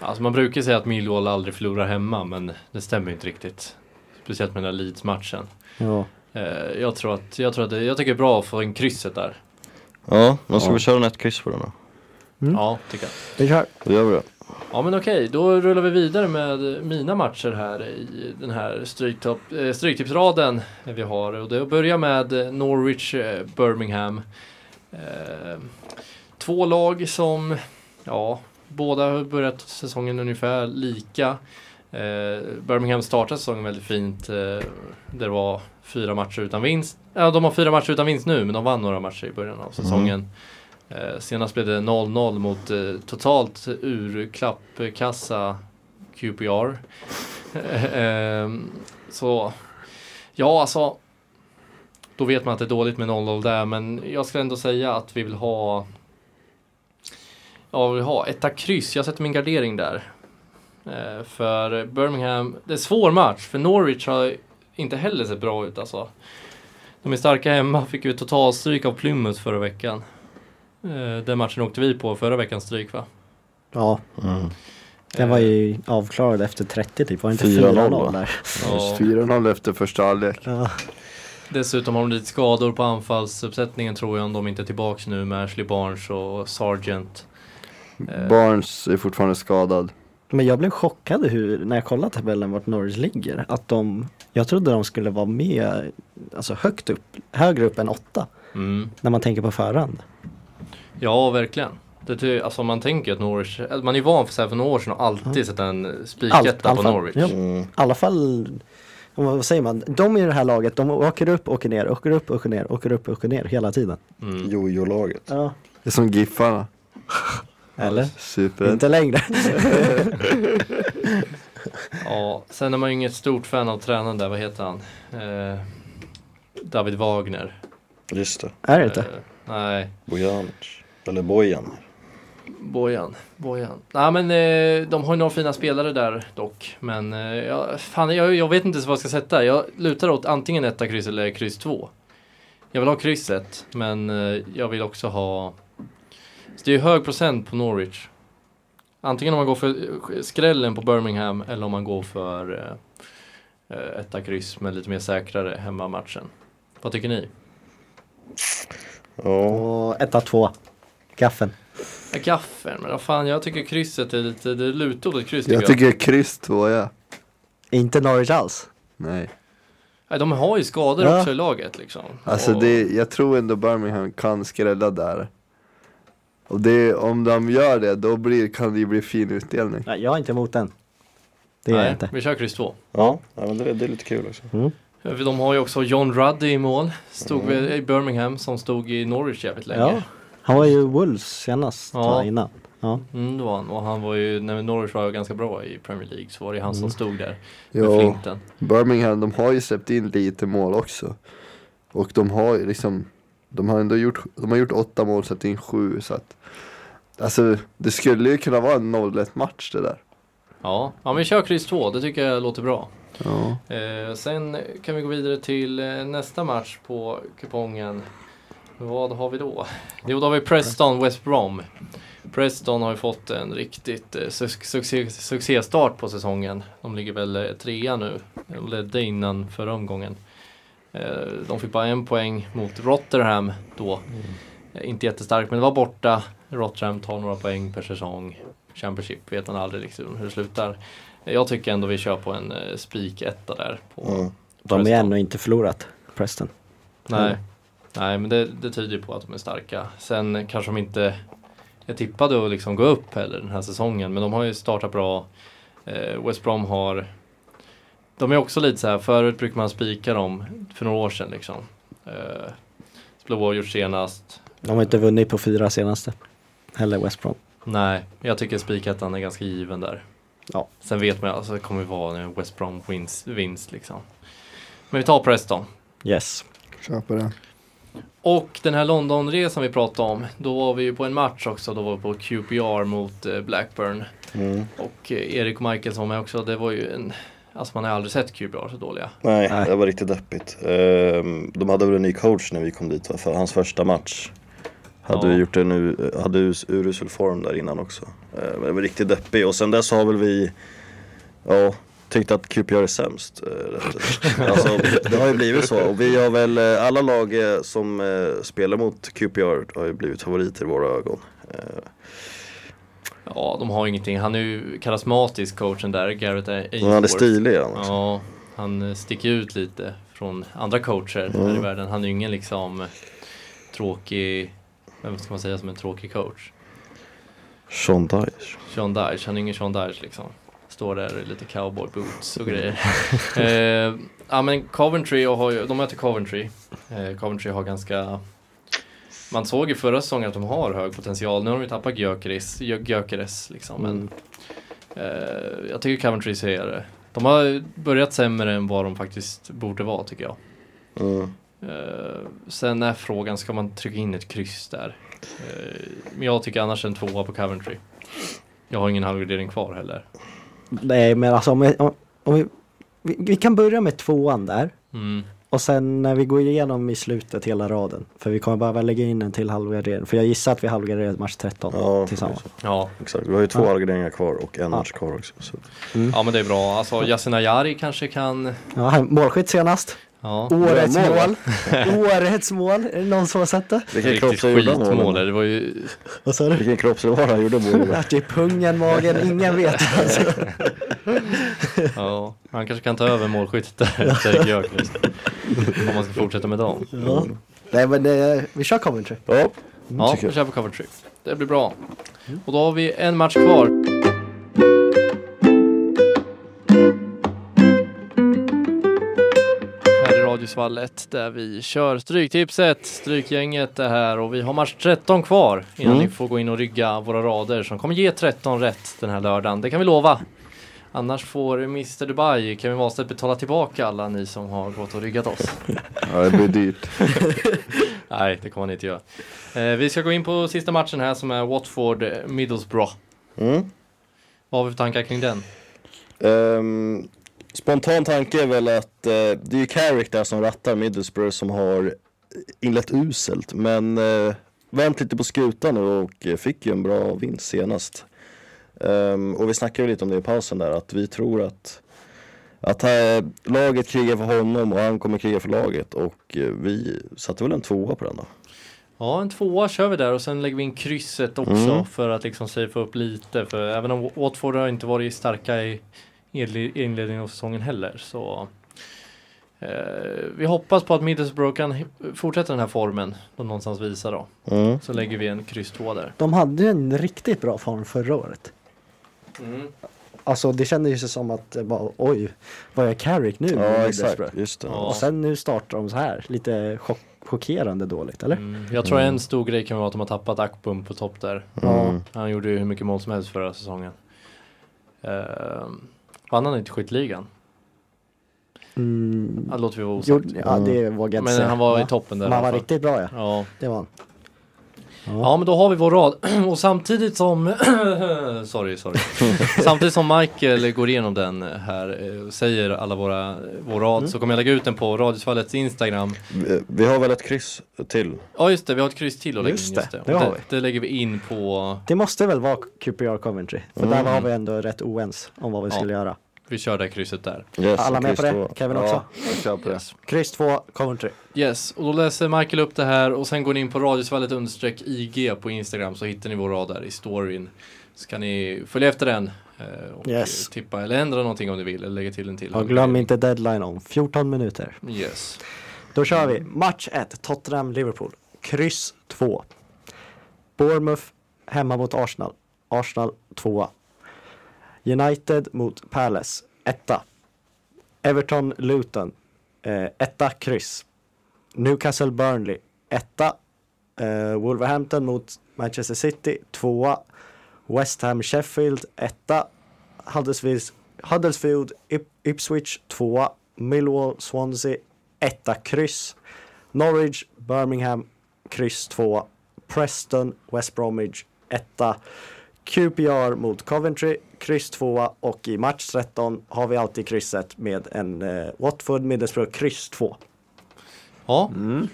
Alltså man brukar säga att Millwall aldrig förlorar hemma, men det stämmer ju inte riktigt. Speciellt med den där Leeds-matchen. ja. Eh, jag tror att, jag tror att det, jag tycker det är bra att få in krysset där. Ja, men ska Ja. vi köra en ett kryss på den då? Mm. Ja, tycker jag. Vi kör. Då gör vi det. Ja men okej, då rullar vi vidare med mina matcher här i den här stryktopp, eh, stryktipsraden vi har. Och det börjar med Norwich eh, Birmingham. Eh, två lag som, ja, båda har börjat säsongen ungefär lika. Eh, Birmingham startade säsongen väldigt fint. Eh, där det var fyra matcher utan vinst. Ja, de har fyra matcher utan vinst nu, men de vann några matcher i början av säsongen. Eh, senast blev det 0-0 mot eh, totalt urklappkassa QPR. eh, så ja, alltså. Då vet man att det är dåligt med 0-0 där, men jag ska ändå säga att vi vill ha. Ja, vi vill ha etta kryss. Jag sätter min gardering där. Eh, för Birmingham, det är en svår match, för Norwich har inte heller sett bra ut alltså. De är starka hemma, fick ju totalstryk av Plymouth förra veckan. Eh, Den matchen åkte vi på förra veckans stryk va? Ja, Mm. den var Eh, ju avklarad efter 30 typ. Var det inte 4-0 4-0 va? där? Ja. 4-0 efter första halvlek. Ja. Dessutom har de lite skador på anfallsuppsättningen tror jag om de inte är tillbaks nu med Ashley Barnes och Sargent. Eh. Barnes är fortfarande skadad. Men jag blev chockad hur, när jag kollade tabellen vart Norwich ligger. Att de, jag trodde de skulle vara med, alltså högt upp, högre upp än åtta. Mm. När man tänker på förhand. Ja, verkligen. Det, ty- alltså man tänker att Norwich, man är van för så här för några år sedan och alltid sett en Allt- spiketta på. Norwich. Ja. Mm. I alla fall, vad säger man, de i det här laget, de åker upp, åker ner, åker upp, åker ner, åker upp, åker ner hela tiden. Mm. Jojo-laget. Ja. Det är som Giffarna. Eller? Super. Inte längre. Ja, sen är man ju inget stort fan av tränaren där, vad heter han? Eh, David Wagner. Just det. Är det inte? Eh, nej, Bojanic. Eller Bojan. Bojan, Bojan. Nej men eh, de har ju några fina spelare där dock. Men eh, jag, fan, jag, jag vet inte vad jag ska sätta. Jag lutar åt antingen etta kryss eller kryss två. Jag vill ha krysset men eh, jag vill också ha... Så det är ju hög procent på Norwich. Antingen om man går för skrällen på Birmingham eller om man går för eh, eh, etta kryss med lite mer säkrare hemmamatchen. Vad tycker ni? Och etta, två. Gaffen. Ja, Gaffeln, men vad fan jag tycker krysset är lite, det lutar åt ett kryss tycker Jag tycker kryss två ja. Inte Norwich alls. Nej. Nej, de har ju skador Ja. också i laget liksom. Alltså Och- det, jag tror ändå Birmingham kan skrälla där. Och det, om de gör det, då blir, kan det ju bli fin utdelning. Nej, jag är inte emot den. Det är jag Nej, inte. vi kör kryss 2. ja men det, det är lite kul också. De har ju också John Ruddy i mål. Stod Mm. i Birmingham som stod i Norwich jävligt länge. Ja. Han var ju Wolves senast Ja. innan. Ja. Mm, det var han. Och han var ju, när Norwich var ganska bra i Premier League så var det han som Mm. stod där med Ja, flinten. Birmingham, de har ju släppt in lite mål också. Och de har ju liksom, de har ändå gjort, de har gjort åtta mål, släppt in sju så att Alltså det skulle ju kunna vara en 0-1 match det där. Ja. ja, men vi kör kryss 2. Det tycker jag låter bra. Ja. Eh, sen kan vi gå vidare till eh, nästa match på kupongen. Vad har vi då? Jo, då har vi Preston West Brom. Preston har ju fått en riktigt eh, su- succé, succéstart på säsongen. De ligger väl eh, trea nu. De ledde innan förra omgången. Eh, de fick bara en poäng mot Rotherham då. Eh, inte jättestarkt, men det var borta. Rotherham tar några poäng per säsong. Championship vet man aldrig liksom hur det slutar. Jag tycker ändå vi kör på en eh, spik etta där. På Mm. De är Preston. ännu inte förlorat, Preston. Nej, nej men det, det tyder ju på att de är starka. Sen kanske de inte är tippade att liksom gå upp heller den här säsongen. Men de har ju startat bra. Eh, West Brom har De är också lite så här, förut brukade man spika dem för några år sedan liksom. Eh, Skulle oavgjort senast. De har inte vunnit på fyra senaste. Heller West Brom. Nej, jag tycker spikettan är ganska given där. Ja. Sen vet man ju, alltså det kommer vara en West Brom wins, vinst liksom. Men vi tar Preston. Yes. Köper den. Och den här Londonresan vi pratade om, då var vi ju på en match också, då var vi på QPR mot eh, Blackburn. Mm. Och eh, Erik och Michael som var med också, det var ju en, alltså man har aldrig sett QPR så dåliga. Nej, Nej. det var riktigt deppigt. Ehm, de hade väl en ny coach när vi kom dit, va? för hans första match. Hade Ja. vi gjort en u- hade us- urusel form där innan också. Ehm, men det var riktigt deppig och sen dess har väl vi, ja, tyckt att QPR är sämst. eh, alltså, det har ju blivit så och vi har väl, eh, alla lag eh, som spelar mot QPR har ju blivit favoriter i våra ögon. Ja, de har ingenting, han är ju karismatisk coachen där, Garrett Ainsworth. han är stilig han också. Ja, han sticker ut lite från andra coacher här Mm. i världen. Han är ju ingen liksom tråkig, vem ska man säga som en tråkig coach? Sean Dyche. Sean Dyche, han är ingen Sean Dyche liksom. Står där i lite cowboy boots och grejer. eh, ja men Coventry har ju, de möter Coventry. Eh, Coventry har ganska man såg ju förra säsongen att de har hög potential. Nu har de ju tappat Gyökeres, Gyökeres liksom. Men, eh, jag tycker Coventry ser, de har börjat sämre än vad de faktiskt borde vara tycker jag. Mm. Eh, sen är frågan, ska man trycka in ett kryss där? Eh, men jag tycker annars en tvåa på Coventry. Jag har ingen halvgradering kvar heller. Nej men alltså om vi, om, om vi, vi, vi kan börja med tvåan där. Mm. Och sen när vi går igenom i slutet hela raden. För vi kommer behöva lägga in en till halvgardering. För jag gissar att vi halvgarderar match 13 Ja, tillsammans. Ja. Exakt, vi har ju två Ja. halvgarderingar kvar och en Ja. match kvar också. Så. ja, men det är bra. Alltså Yasin Ayari kanske kan... Ja, han- målskytt senast. Ja. Årets mål, mål. Årets mål. Är det någon som har sett det? Vilken kroppslig gjorde han målen? Det var ju... Vad sa du? Vilken kroppslig var han gjorde målet? Vart i pungen, magen, ingen vet. Alltså. Ja, han kanske kan ta över målskyttet där efter Gyökeres. Om man ska fortsätta med dem. Ja. Nej men eh, vi kör Coventry. Ja, Ja, tycker vi jag. kör på Coventry. Det blir bra. Och då har vi en match kvar. Radiosvallet där vi kör Stryktipset. Strykgänget är här och vi har match 13 kvar innan Mm. ni får gå in och rygga våra rader som kommer ge 13 rätt den här lördagen. Det kan vi lova. Annars får Mr Dubai, Kevin Wahlstedt betala tillbaka alla ni som har gått och ryggat oss. Ja, det blir dyrt. Nej, det kommer han inte göra. Eh, vi ska gå in på sista matchen här som är Watford-Middlesbrough. Mm. Vad har vi för tankar kring den? Ehm, spontan tanke är väl att eh, det är ju Carrick där som rattar Middlesbrough som har inlett uselt men eh, vänt lite på skutan nu och fick ju en bra vinst senast. Ehm, och vi snackade ju lite om det i pausen där att vi tror att att eh, laget krigar för honom och han kommer kriga för laget och eh, vi satte väl en tvåa på den då. Ja, en tvåa kör vi där och sen lägger vi in krysset också Mm. för att liksom safea upp lite. För även om Watford har inte varit starka i inle- inledningen av säsongen heller så eh, vi hoppas på att Middlesbrough kan fortsätta den här formen de någonstans visar då. Mm. Så lägger vi en kryss två där. De hade ju en riktigt bra form förra året. Alltså det kändes ju som att bara, oj, vad är Carrick nu? Ja exakt, just det. Ja. Och sen nu startar de så här, lite chock, chockerande dåligt, eller? Mm. Jag tror en stor grej kan vara att de har tappat Akbom på topp där. Mm. Han gjorde ju hur mycket mål som helst förra säsongen. Uh, vann han inte skytteligan? Mm. Ja, låter vi vara osagt. Jo, ja, det vågar jag inte Men säga. han var i toppen där. Men i han var fall. riktigt bra ja, Ja. det var han. Ja, men då har vi vår rad. Och samtidigt som... sorry, sorry. samtidigt som Michael går igenom den här och säger alla våra vår rad Mm. så kommer jag lägga ut den på Radiosfallets Instagram. Vi, vi har väl ett kryss till? Ja just det, vi har ett kryss till att lägga Just in. det, Just det. det det, det lägger vi in på... Det måste väl vara QPR Coventry, för Mm. där var vi ändå rätt oens om vad vi Ja. skulle göra. Vi kör det krysset där. Yes, Alla med på det? två. Kevin också? Ja, jag kör på det. Yes. Kryss 2, Coventry. Yes, och då läser Michael upp det här och sen går ni in på radiosvallet understreck IG på Instagram så hittar ni vår rad där i storyn. Så kan ni följa efter den eh, och Yes. tippa eller ändra någonting om ni vill eller lägga till en till. Och glöm inte deadline om 14 minuter. Yes. Då kör vi match 1, Tottenham-Liverpool. Kryss 2. Bournemouth hemma mot Arsenal. Arsenal 2. United mot Palace etta. Everton-Luton eh, etta kryss. Newcastle-Burnley etta. Eh, Wolverhampton mot Manchester City tvåa. West Ham-Sheffield etta. Huddersfield, Huddersfield Ip- Ipswich tvåa. Millwall-Swansea etta kryss. Norwich, Birmingham, kryss tvåa. Preston, West Bromwich, etta. QPR mot Coventry, kryss 2. Och i match 13 har vi alltid krysset med en eh, Watford, Middlesbrough, kryss 2. Ja, Mm.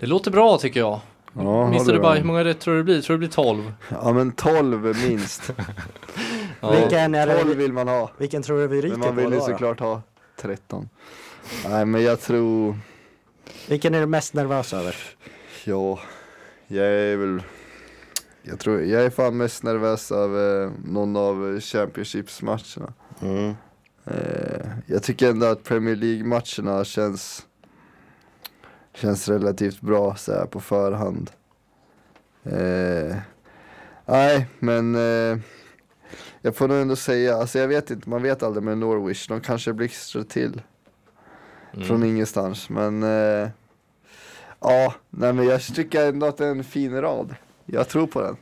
det låter bra tycker jag. Ja, håller Dubai, med. hur många rätt tror du det blir? Tror du det blir 12? Ja men 12 minst. Ja. Vilken, är 12 det, vill man ha. vilken tror du vi ryker Men man på vill ju då, då? såklart ha 13. Nej men jag tror, Vilken är du mest nervös över? ja, jag är väl, jag tror, jag är fan mest nervös av eh, någon av Championships-matcherna. Mm. Eh, jag tycker ändå att Premier League-matcherna känns, känns relativt bra så här på förhand. Eh, nej, men eh, jag får nog ändå säga, alltså jag vet inte, man vet aldrig med Norwich, de kanske blixtrar till Mm. från ingenstans. Men eh, ja, nej men jag tycker ändå att det är en fin rad. Jag tror på den.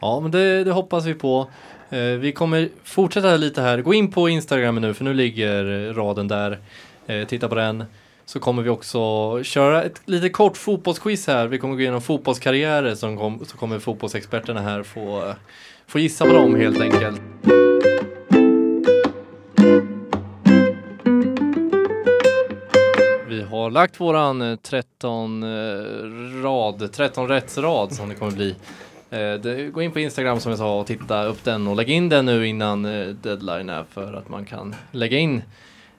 Ja, men det, det hoppas vi på. Eh, vi kommer fortsätta lite här. Gå in på Instagram nu, för nu ligger raden där. Eh, titta på den. Så kommer vi också köra ett lite kort fotbollsquiz här. Vi kommer gå igenom fotbollskarriärer som kom, så kommer fotbollsexperterna här få, få gissa på dem helt enkelt. Vi har lagt våran eh, 13 eh, rad, 13 rättsrad som det kommer bli. Eh, gå in på Instagram som jag sa och titta upp den och lägg in den nu innan deadline är för att man kan lägga in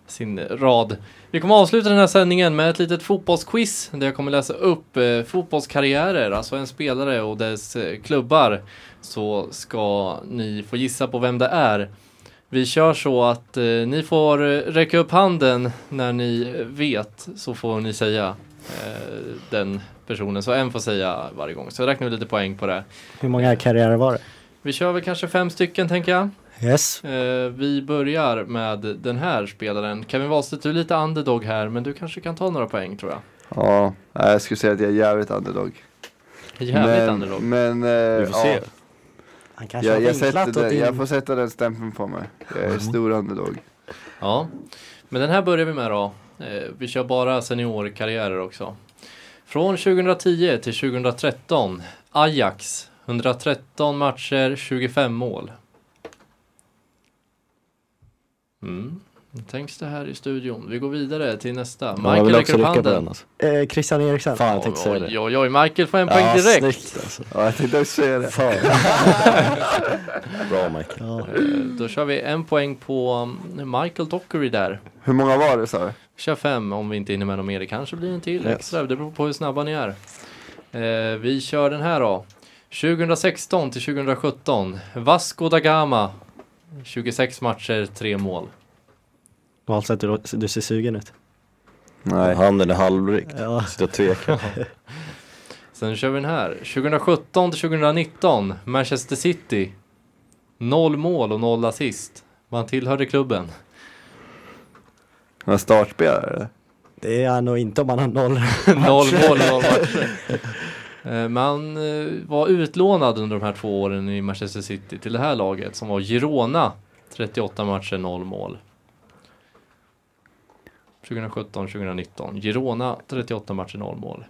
sin rad. Vi kommer avsluta den här sändningen med ett litet fotbollsquiz där jag kommer läsa upp eh, fotbollskarriärer, alltså en spelare och dess eh, klubbar. Så ska ni få gissa på vem det är. Vi kör så att eh, ni får eh, räcka upp handen när ni vet, så får ni säga eh, den personen. Så en får säga varje gång. Så räknar vi lite poäng på det. Hur många karriärer var det? Vi kör väl kanske fem stycken tänker jag. Yes. Eh, vi börjar med den här spelaren. Kevin Wahlstedt, du är lite underdog här, men du kanske kan ta några poäng tror jag. Ja, jag skulle säga att jag är jävligt underdog. Jävligt men, underdog. Men, eh, Vi får se. ja, Han kanske jag, har jag, vinklat sätter åt den, din... jag får sätta den stämpeln på mig. Jag är stor underdog. Ja, men den här börjar vi med då. Eh, vi kör bara seniorkarriärer också. Från 2010 till 2013. Ajax. 113 matcher, 25 mål. Mm. Tänks det här i studion. Vi går vidare till nästa. Ja, Michael vill räcker upp handen. alltså. Eh, Christian Eriksen. Fan jag tänkte säga Oj, det. oj, oj. Michael får en poäng Ja, direkt. snyggt alltså. Ja, jag tänkte också säga det. Fan. Bra Michael. Ja. Eh, Då kör vi en poäng på um, Michael Dockery där. Hur många var det sa du? Kör fem om vi inte hinner med något mer. Det kanske blir en till Yes. extra. Det beror på hur snabba ni är. Eh, vi kör den här då. 2016 till 2017. Vasco da Gama. 26 matcher, 3 mål. Valsätt, du, du ser sugen ut. Nej. Handen är halvryckt. Ja. Sitter och tvekar. Sen kör vi den här. 2017 till 2019. Manchester City. Noll mål och noll assist. Man tillhörde klubben. Några startspelare eller? Det är han nog inte om man har noll. Noll mål och noll matcher. Eh, Man eh, var utlånad under de här två åren i Manchester City till det här laget som var Girona. 38 matcher, noll mål. 2017-2019. Girona 38 matcher, noll mål.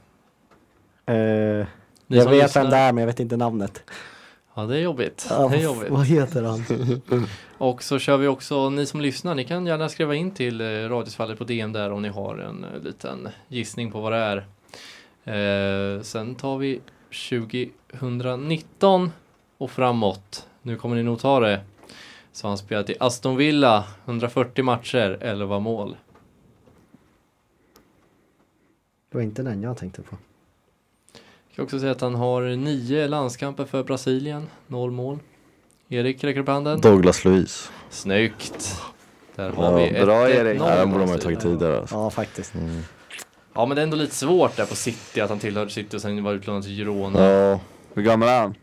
Eh, jag vet lyssnar- vem det är men jag vet inte namnet. Ja, det är jobbigt. Ja, det är jobbigt. vad heter han? Och så kör vi också, ni som lyssnar, ni kan gärna skriva in till eh, Radiosvallet på DM där om ni har en eh, liten gissning på vad det är. Eh, sen tar vi 2019 och framåt. Nu kommer ni nog ta det. Så han spelat i Aston Villa, 140 matcher, 11 mål. Det var inte den jag tänkte på. Jag kan också säga att han har nio landskamper för Brasilien, noll mål. Erik räcker upp handen. Douglas Luiz. Snyggt! Där har Ja, vi ett bra, 1-1 Erik. Ja, den borde man ju tagit tidigare alltså. Ja, faktiskt. Mm. Ja men det är ändå lite svårt där på City att han tillhörde City och sen var utlånad till Girona. Ja, Ja, Hur gammal är han?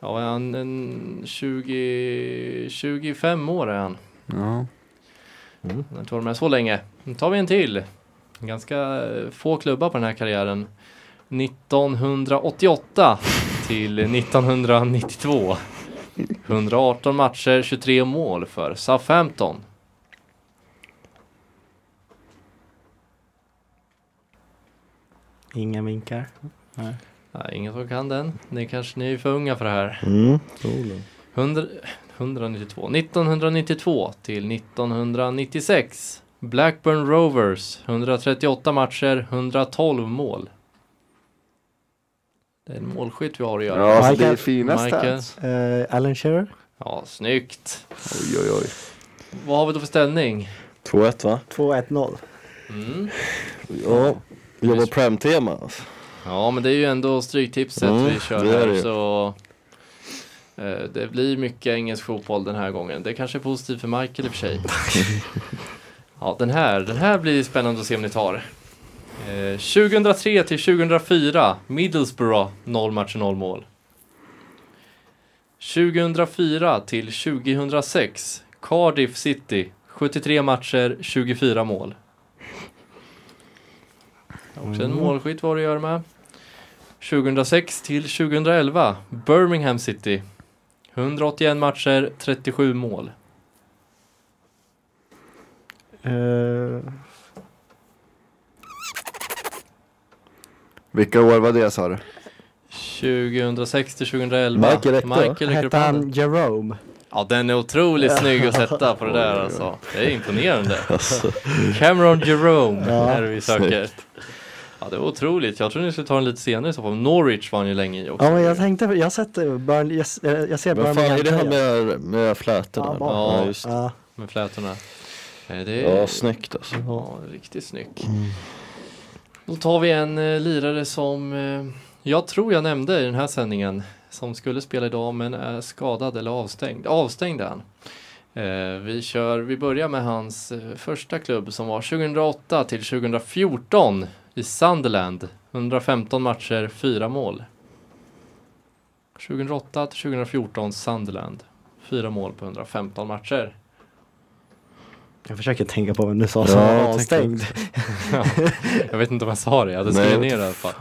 är han en 20, 25 år är han. Ja. Han har inte varit med så länge. Nu tar vi en till. Ganska eh, få klubbar på den här karriären. 1988 till 1992. 118 matcher, 23 mål för Southampton. Inga vinkar. Nej, ingen som kan den. Ni kanske ni är för unga för det här. mm. Troligen. 100, 192. 1992 till 1996. Blackburn Rovers. 138 matcher, 112 mål. Det är en målskytt vi har att göra. Ja, alltså det är Michael. fina Michael. stats. Eh, Alan Shearer? Ja, snyggt. Oj, oj, oj. Vad har vi då för ställning? 2-1 va? 2-1-0. Mm. Ja. Jobbar Prem-tema alltså. Ja, men det är ju ändå stryktipset Mm, vi kör det är det här. ju. Så eh, det blir mycket engelsk fotboll den här gången. Det kanske är positivt för Michael i och för sig. ja, den här, den här blir spännande att se om ni tar. Eh, 2003 till 2004, Middlesbrough, 0 matcher, 0 mål. 2004 till 2006, Cardiff City, 73 matcher, 24 mål. Också en målskytt var det att göra med. 2006 till 2011, Birmingham City. 181 matcher, 37 mål. Eh, Vilka år var det sa du? 2006 till 2011. Michael räckte? Michael hette han Jerome? Ja, den är otroligt snygg att sätta på det där alltså. Det är imponerande. Alltså, Cameron Jerome Ja, är det vi söker. Ja, det var otroligt. Jag tror ni skulle ta den lite senare i så fall. Norwich var han ju länge i också. Ja men jag tänkte, jag har sett Burn, jag, jag ser men fan är det Birmingham-tröjan. med, med flätorna? Ja, Ja, just. Ja, Med flätorna. Eh, Det är... Ja, snyggt alltså. Ja, riktigt snygg. Då tar vi en eh, lirare som eh, jag tror jag nämnde i den här sändningen som skulle spela idag men är skadad eller avstängd. Avstängd är han. Eh, vi, kör, vi börjar med hans eh, första klubb som var 2008 till 2014 i Sunderland. 115 matcher, 4 mål. 2008 till 2014 Sunderland. 4 mål på 115 matcher. Jag försöker tänka på vem du sa som Ja, var jag avstängd. Ja, jag vet inte om jag sa det, jag hade Nej, skrivit jag ner det i alla fall.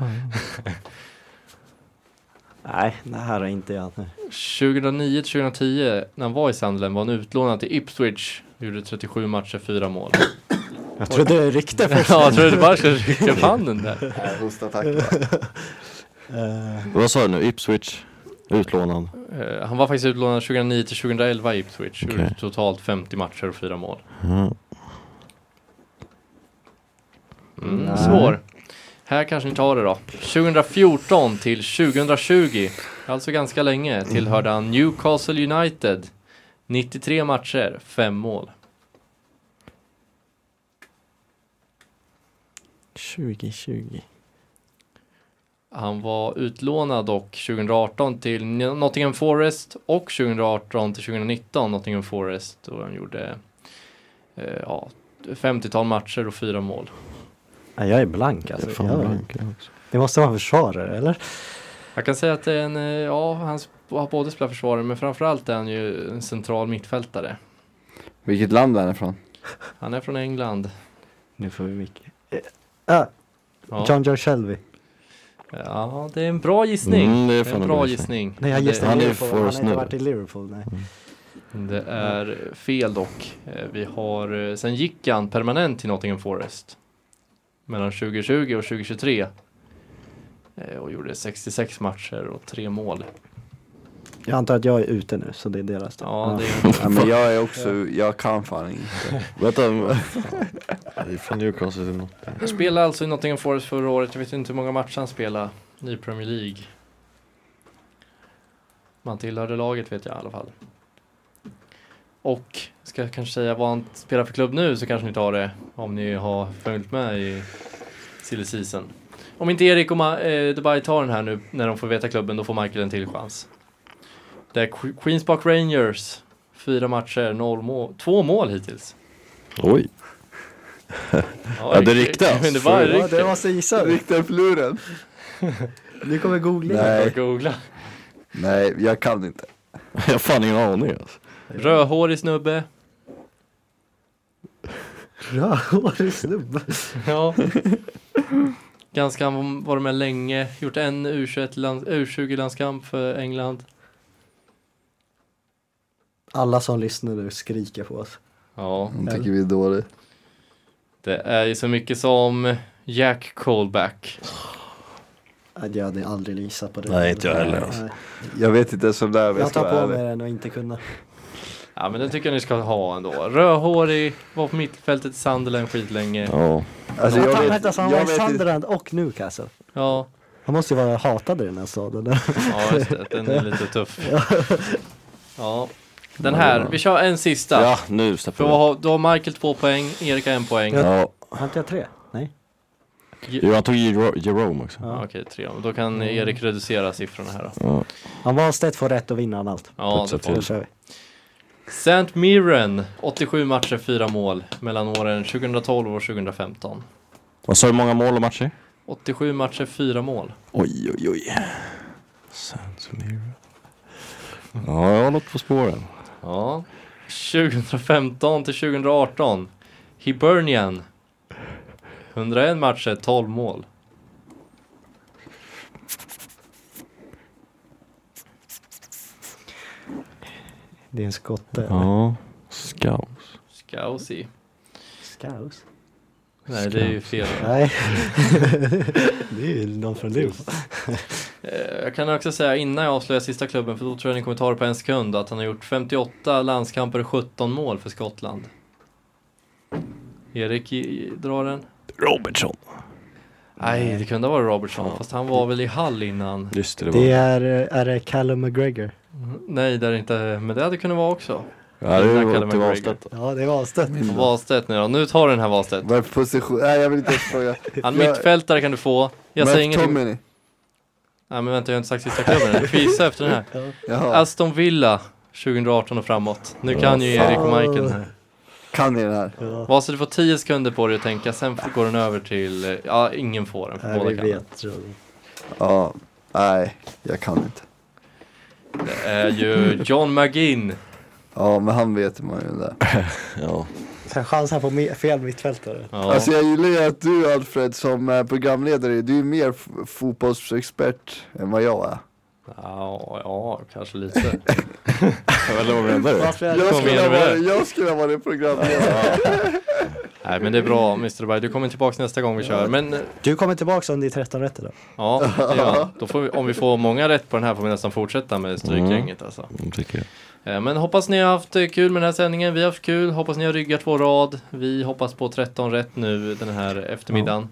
Nej, det här är inte jag. 2009 till 2010 när han var i Sunderland var han utlånad till Ipswich. Gjorde 37 matcher, 4 mål. Jag trodde det ryckte först. Ja, jag trodde du bara skulle rycka upp handen där. Hostattack. Eh, Vad sa du nu? Ipswich? Utlånad? Eh, han var faktiskt utlånad 2009 till 2011 i Ipswich. Gjorde totalt 50 matcher och 4 mål. Mm. Mm, svår. Här kanske ni tar det då. 2014 till 2020, alltså ganska länge, tillhörde han Newcastle United. 93 matcher, 5 mål. 2020. Han var utlånad dock 2018 till Nottingham Forest och 2018 till 2019 Nottingham Forest och han gjorde eh, ja, 50-tal matcher och 4 mål. Nej, jag är blank alltså. Fan, jag, blank, jag det måste vara en försvarare, eller? Jag kan säga att det är en, eh, ja, han har både spelat försvarare men framförallt är han ju en central mittfältare. Vilket land är han ifrån? Han är från England. Nu får vi mycket. Eh, ah, Ja, John Joe Shelby. Ja det är en bra gissning. Mm, det är det är en bra gissning. Nej, jag gissade han är Liverpool. Han har inte varit i Liverpool, nej. Det är fel dock. Eh, Vi har, eh, sen gick han permanent till Nottingham Forest. Mellan 2020 och 2023. Eh, Och gjorde 66 matcher och tre mål. Jag antar att jag är ute nu, så det är deras då. Ja, det är, Ja, men jag är också, jag kan fan inte. Vänta. det är från Newcastle till spelade alltså i Nottingham Forest förra året. Jag vet inte hur många matcher han spelade i Premier League. Man tillhörde laget vet jag i alla fall. Och ska jag kanske säga vad han spelar för klubb nu så kanske ni tar det om ni har följt med i silly season. Om inte Erik och Ma- eh, Dubai tar den här nu när de får veta klubben då får Michael en till chans. Det är Que- Queens Park Rangers. Fyra matcher, noll mål, två mål hittills. Oj. Ja, det alltså. Men det bara Ja, det måste gissa. Riktar fluren? Nu kommer googla. Nej. Jag googla. Nej, jag kan inte. Jag har fan ingen aning alltså. Rödhårig snubbe. Rödhårig snubbe. Ja. Ganska, han var- med länge. Gjort en U21 land, U20-landskamp för England. Alla som lyssnar nu skriker på oss. Ja, De tycker vi är dåliga. det är ju så mycket som Jack Colback. Jag hade aldrig gissat på det. Nej, inte jag heller, alltså. Jag vet inte ens om det är jag tar på mig den och inte kunna. Ja, men den tycker jag ni ska ha ändå. Rödhårig, var på mittfältet i Sunderland skitlänge. Ja. Alltså jag vet, vänta, så han var jag i. Sunderland och Newcastle. Ja, Han måste ju vara hatad i den här staden. ja just det. Den är lite tuff. Ja. Den här, vi kör en sista. Ja, nu För släpper då vi. har, då har Michael två poäng, Erik har en poäng. Ja. Har inte jag tre? Nej. Jo, han tog Jero- Jerome också. Ja, Okej, tre. Då kan Erik reducera siffrorna här då. Ja. Han Wahlstedt får rätt och vinner han allt. Ja, Putsa det får Då till. kör vi. St. Mirren, 87 matcher, 4 mål mellan åren 2012 och 2015. Vad sa du, många mål och matcher? 87 matcher, 4 mål. Oj, oj, oj. Sandsmere. Ja, jag har något på spåren. Ja. 2015 till 2018. Hibernian. 101 matcher, 12 mål. Det är en skotte. Ja. Scouse. Scousi. Scouse? Nej, det är ju fel. Nej. det är ju någon från Liverpool. Eh, Jag kan också säga innan jag avslöjar sista klubben, för då tror jag ni kommer ta det på en sekund, att han har gjort 58 landskamper och 17 mål för Skottland. Erik drar den. Robertson. Nej, det kunde ha varit Robertson, fast han var väl i Hall innan. Just det, det. Det är, är det Callum McGregor? Mm, Nej, det är inte, men det hade kunnat vara också. Ja, det var till. Wahlstedt. Ja, det är Wahlstedt. Wahlstedt nu då. Nu tar du den här Wahlstedt. Vad är position? Nej jag vill inte fråga. Han mittfältare kan du få. Jag Men säger ingenting. Tommy Nej men vänta, jag har inte sagt sista klubben än. Du får gissa efter den här. Jaha, Aston Villa 2018 och framåt. Nu kan ju Erik och Michael den här. kan ni den här? Ja. Vad så du får 10 sekunder på dig att tänka, sen går den över till, ja ingen får den för Nej, båda vi kan den. vet. tror jag. Ja, nej jag kan inte. Det är ju John McGinn. Ja men han vet man ju det. Ja. Sen chansar på me- fel mittfältare. Ja. Alltså jag gillar ju att du Alfred som eh, programledare, du är mer fotbollsexpert än vad jag är. Ja, ja kanske lite. Eller vad menar du? Jag skulle, ha varit, jag skulle ha varit programledare. Nej men det är bra Mr. Dubai, du kommer tillbaka nästa gång vi kör. Men eh, Du kommer tillbaka om det är 13 rätt idag. ja, det gör jag. Då får vi, om vi får många rätt på den här får vi nästan fortsätta med Strykränget alltså. Mm, tycker jag. Eh, Men hoppas ni har haft eh, kul med den här sändningen. Vi har haft kul. Hoppas ni har ryggat vår rad. Vi hoppas på 13 rätt nu den här eftermiddagen.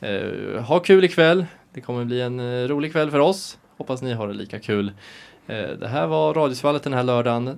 Eh, ha kul ikväll. Det kommer bli en rolig kväll för oss. Hoppas ni har det lika kul. Det här var Radiosvallet den här lördagen.